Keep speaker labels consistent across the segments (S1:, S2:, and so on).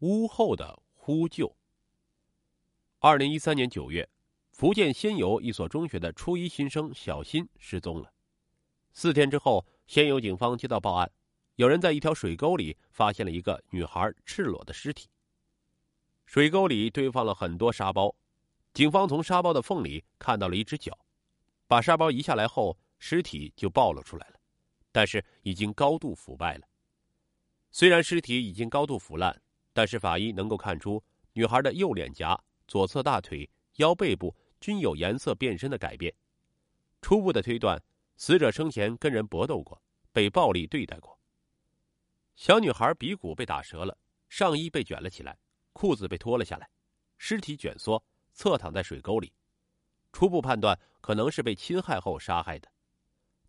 S1: 屋后的呼救。二零一三年九月，福建仙游一所中学的初一新生小新失踪了。四天之后，仙游警方接到报案，有人在一条水沟里发现了一个女孩赤裸的尸体。水沟里堆放了很多沙包，警方从沙包的缝里看到了一只脚，把沙包移下来后，尸体就暴露出来了，但是已经高度腐败了。虽然尸体已经高度腐烂，但是法医能够看出女孩的右脸颊、左侧大腿、腰背部均有颜色变深的改变。初步的推断，死者生前跟人搏斗过，被暴力对待过。小女孩鼻骨被打折了，上衣被卷了起来，裤子被脱了下来，尸体卷缩，侧躺在水沟里。初步判断可能是被侵害后杀害的，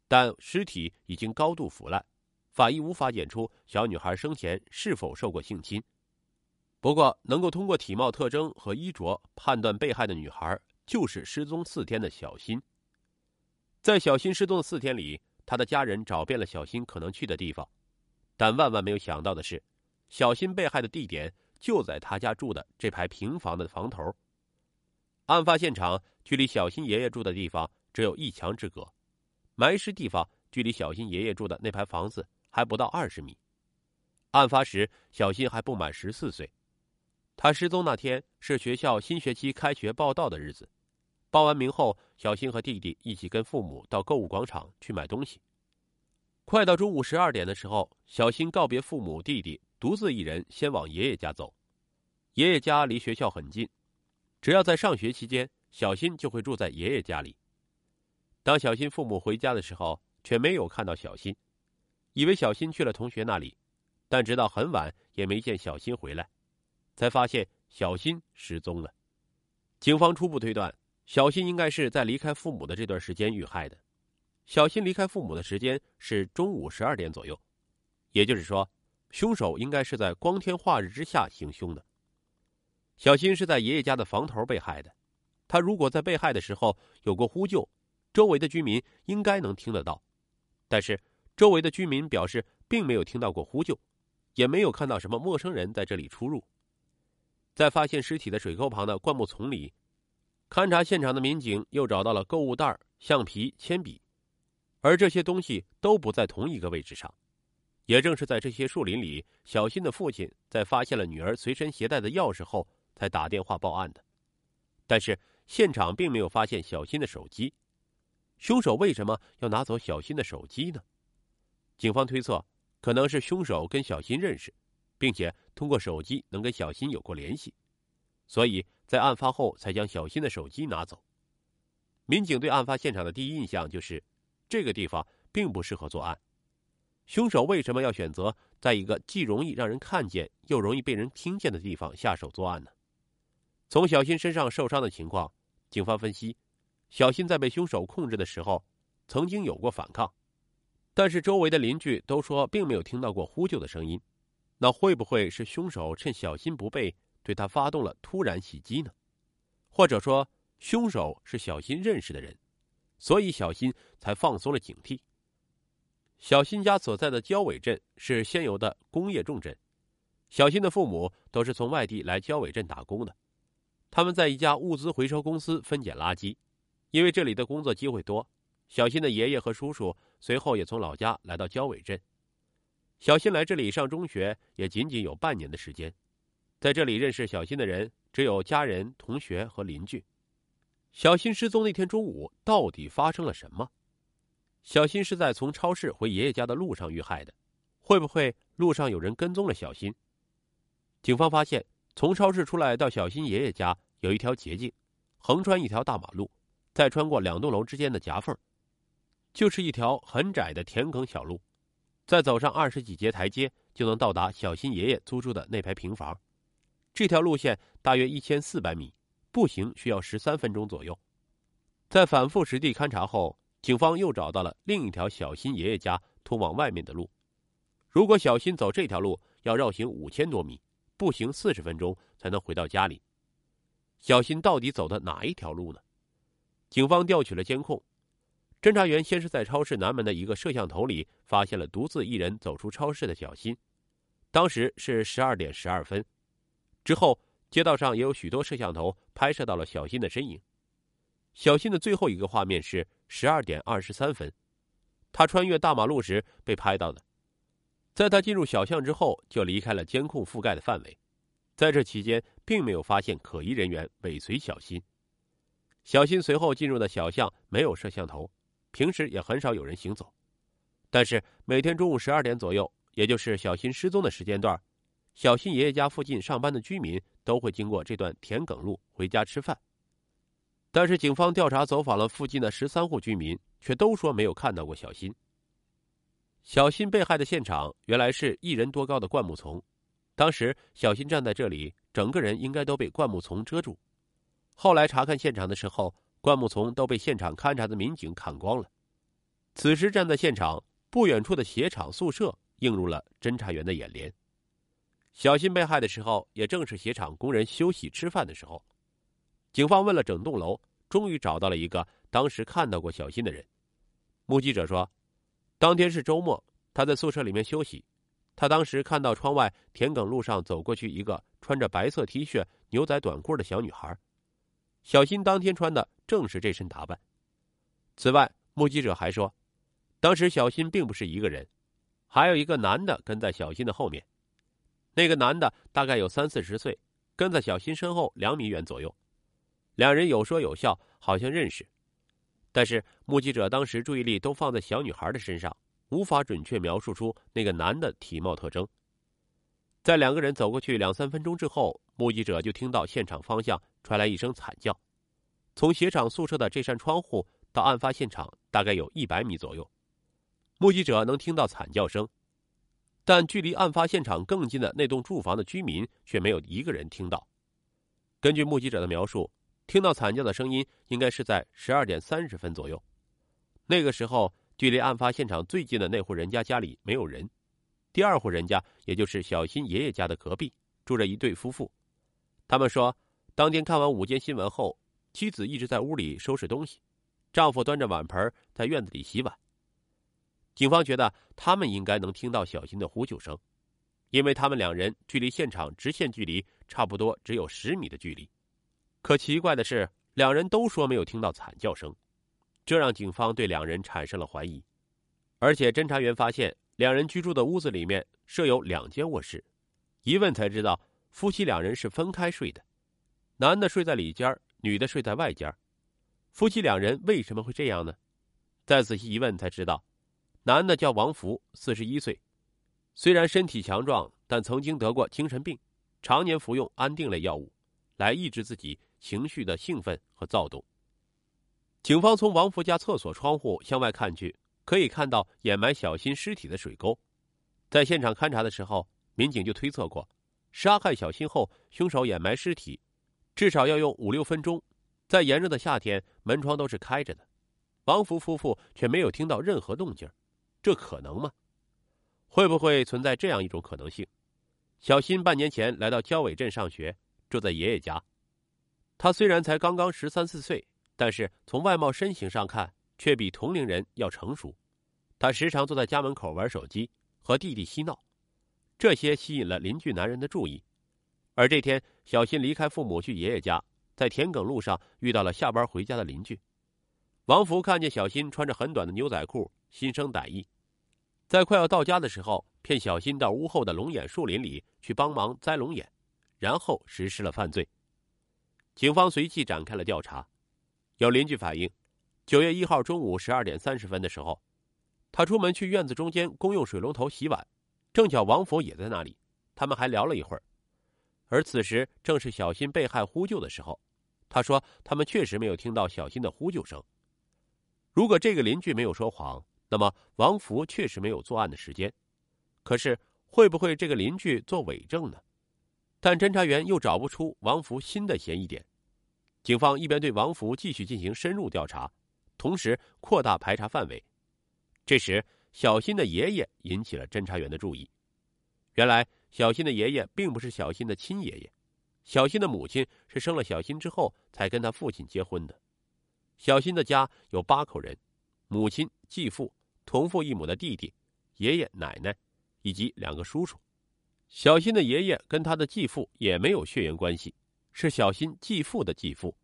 S1: 但尸体已经高度腐烂。法医无法检出小女孩生前是否受过性侵，不过能够通过体貌特征和衣着判断被害的女孩就是失踪四天的小新。在小新失踪的四天里，他的家人找遍了小新可能去的地方，但万万没有想到的是，小新被害的地点就在他家住的这排平房的房头。案发现场距离小新爷爷住的地方只有一墙之隔，埋尸地方距离小新爷爷住的那排房子。还不到二十米。案发时，小新还不满十四岁。他失踪那天是学校新学期开学报到的日子。报完名后，小新和弟弟一起跟父母到购物广场去买东西。快到中午十二点的时候，小新告别父母、弟弟，独自一人先往爷爷家走。爷爷家离学校很近，只要在上学期间，小新就会住在爷爷家里。当小新父母回家的时候，却没有看到小新。以为小新去了同学那里，但直到很晚也没见小新回来，才发现小新失踪了。警方初步推断，小新应该是在离开父母的这段时间遇害的。小新离开父母的时间是中午十二点左右，也就是说，凶手应该是在光天化日之下行凶的。小新是在爷爷家的房头被害的，他如果在被害的时候有过呼救，周围的居民应该能听得到，但是。周围的居民表示，并没有听到过呼救，也没有看到什么陌生人在这里出入。在发现尸体的水沟旁的灌木丛里，勘察现场的民警又找到了购物袋、橡皮、铅笔，而这些东西都不在同一个位置上。也正是在这些树林里，小新的父亲在发现了女儿随身携带的钥匙后，才打电话报案的。但是现场并没有发现小新的手机，凶手为什么要拿走小新的手机呢？警方推测，可能是凶手跟小新认识，并且通过手机能跟小新有过联系，所以在案发后才将小新的手机拿走。民警对案发现场的第一印象就是，这个地方并不适合作案。凶手为什么要选择在一个既容易让人看见又容易被人听见的地方下手作案呢？从小新身上受伤的情况，警方分析，小新在被凶手控制的时候，曾经有过反抗。但是周围的邻居都说并没有听到过呼救的声音，那会不会是凶手趁小新不备对他发动了突然袭击呢？或者说凶手是小新认识的人，所以小新才放松了警惕。小新家所在的交尾镇是仙游的工业重镇，小新的父母都是从外地来交尾镇打工的，他们在一家物资回收公司分拣垃圾，因为这里的工作机会多。小新的爷爷和叔叔随后也从老家来到交尾镇。小新来这里上中学也仅仅有半年的时间，在这里认识小新的人只有家人、同学和邻居。小新失踪那天中午到底发生了什么？小新是在从超市回爷爷家的路上遇害的，会不会路上有人跟踪了小新？警方发现，从超市出来到小新爷爷家有一条捷径，横穿一条大马路，再穿过两栋楼之间的夹缝。就是一条很窄的田埂小路，再走上二十几节台阶，就能到达小新爷爷租住的那排平房。这条路线大约一千四百米，步行需要十三分钟左右。在反复实地勘察后，警方又找到了另一条小新爷爷家通往外面的路。如果小新走这条路，要绕行五千多米，步行四十分钟才能回到家里。小新到底走的哪一条路呢？警方调取了监控。侦查员先是在超市南门的一个摄像头里发现了独自一人走出超市的小新，当时是十二点十二分，之后，街道上也有许多摄像头拍摄到了小新的身影。小新的最后一个画面是十二点二十三分，他穿越大马路时被拍到的。在他进入小巷之后，就离开了监控覆盖的范围。在这期间，并没有发现可疑人员尾随小新。小新随后进入的小巷没有摄像头，平时也很少有人行走。但是每天中午十二点左右，也就是小新失踪的时间段，小新爷爷家附近上班的居民都会经过这段田埂路回家吃饭。但是警方调查走访了附近的十三户居民，却都说没有看到过小新。小新被害的现场原来是一人多高的灌木丛。当时小新站在这里，整个人应该都被灌木丛遮住。后来查看现场的时候，灌木丛都被现场勘查的民警砍光了。此时站在现场不远处的鞋厂宿舍映入了侦查员的眼帘。小新被害的时候，也正是鞋厂工人休息吃饭的时候。警方问了整栋楼，终于找到了一个当时看到过小新的人。目击者说，当天是周末，他在宿舍里面休息。他当时看到窗外田埂路上走过去一个穿着白色 T 恤、牛仔短裤的小女孩，小新当天穿的正是这身打扮。此外，目击者还说，当时小新并不是一个人，还有一个男的跟在小新的后面。那个男的大概有三四十岁，跟在小新身后两米远左右，两人有说有笑，好像认识。但是目击者当时注意力都放在小女孩的身上。无法准确描述出那个男的体貌特征。在两个人走过去两三分钟之后，目击者就听到现场方向传来一声惨叫。从鞋厂宿舍的这扇窗户到案发现场大概有一百米左右，目击者能听到惨叫声，但距离案发现场更近的那栋住房的居民却没有一个人听到。根据目击者的描述，听到惨叫的声音应该是在十二点三十分左右，那个时候。距离案发现场最近的那户人家家里没有人，第二户人家，也就是小新爷爷家的隔壁，住着一对夫妇。他们说，当天看完午间新闻后，妻子一直在屋里收拾东西，丈夫端着碗盆在院子里洗碗。警方觉得他们应该能听到小新的呼救声，因为他们两人距离现场直线距离差不多只有十米的距离。可奇怪的是，两人都说没有听到惨叫声。这让警方对两人产生了怀疑，而且侦查员发现两人居住的屋子里面设有两间卧室，一问才知道夫妻两人是分开睡的，男的睡在里间，女的睡在外间。夫妻两人为什么会这样呢？再仔细一问才知道，男的叫王福，四十一岁，虽然身体强壮，但曾经得过精神病，常年服用安定类药物，来抑制自己情绪的兴奋和躁动。警方从王福家厕所窗户向外看去，可以看到掩埋小新尸体的水沟。在现场勘查的时候，民警就推测过，杀害小新后，凶手掩埋尸体，至少要用五六分钟。在炎热的夏天，门窗都是开着的，王福夫妇却没有听到任何动静，这可能吗？会不会存在这样一种可能性：小新半年前来到焦尾镇上学，住在爷爷家，他虽然才刚刚十三四岁。但是从外貌身形上看，却比同龄人要成熟。他时常坐在家门口玩手机，和弟弟嬉闹，这些吸引了邻居男人的注意。而这天，小新离开父母去爷爷家，在田埂路上遇到了下班回家的邻居王福。看见小新穿着很短的牛仔裤，心生歹意，在快要到家的时候，骗小新到屋后的龙眼树林里去帮忙摘龙眼，然后实施了犯罪。警方随即展开了调查。有邻居反映，九月一号中午十二点三十分的时候，他出门去院子中间公用水龙头洗碗，正巧王福也在那里，他们还聊了一会儿。而此时正是小新被害呼救的时候，他说他们确实没有听到小新的呼救声。如果这个邻居没有说谎，那么王福确实没有作案的时间。可是会不会这个邻居做伪证呢？但侦查员又找不出王福新的嫌疑点。警方一边对王福继续进行深入调查，同时扩大排查范围。这时，小新的爷爷引起了侦查员的注意。原来，小新的爷爷并不是小新的亲爷爷，小新的母亲是生了小新之后才跟他父亲结婚的。小新的家有八口人，母亲、继父、同父异母的弟弟、爷爷奶奶以及两个叔叔。小新的爷爷跟他的继父也没有血缘关系，是小新继父的继父。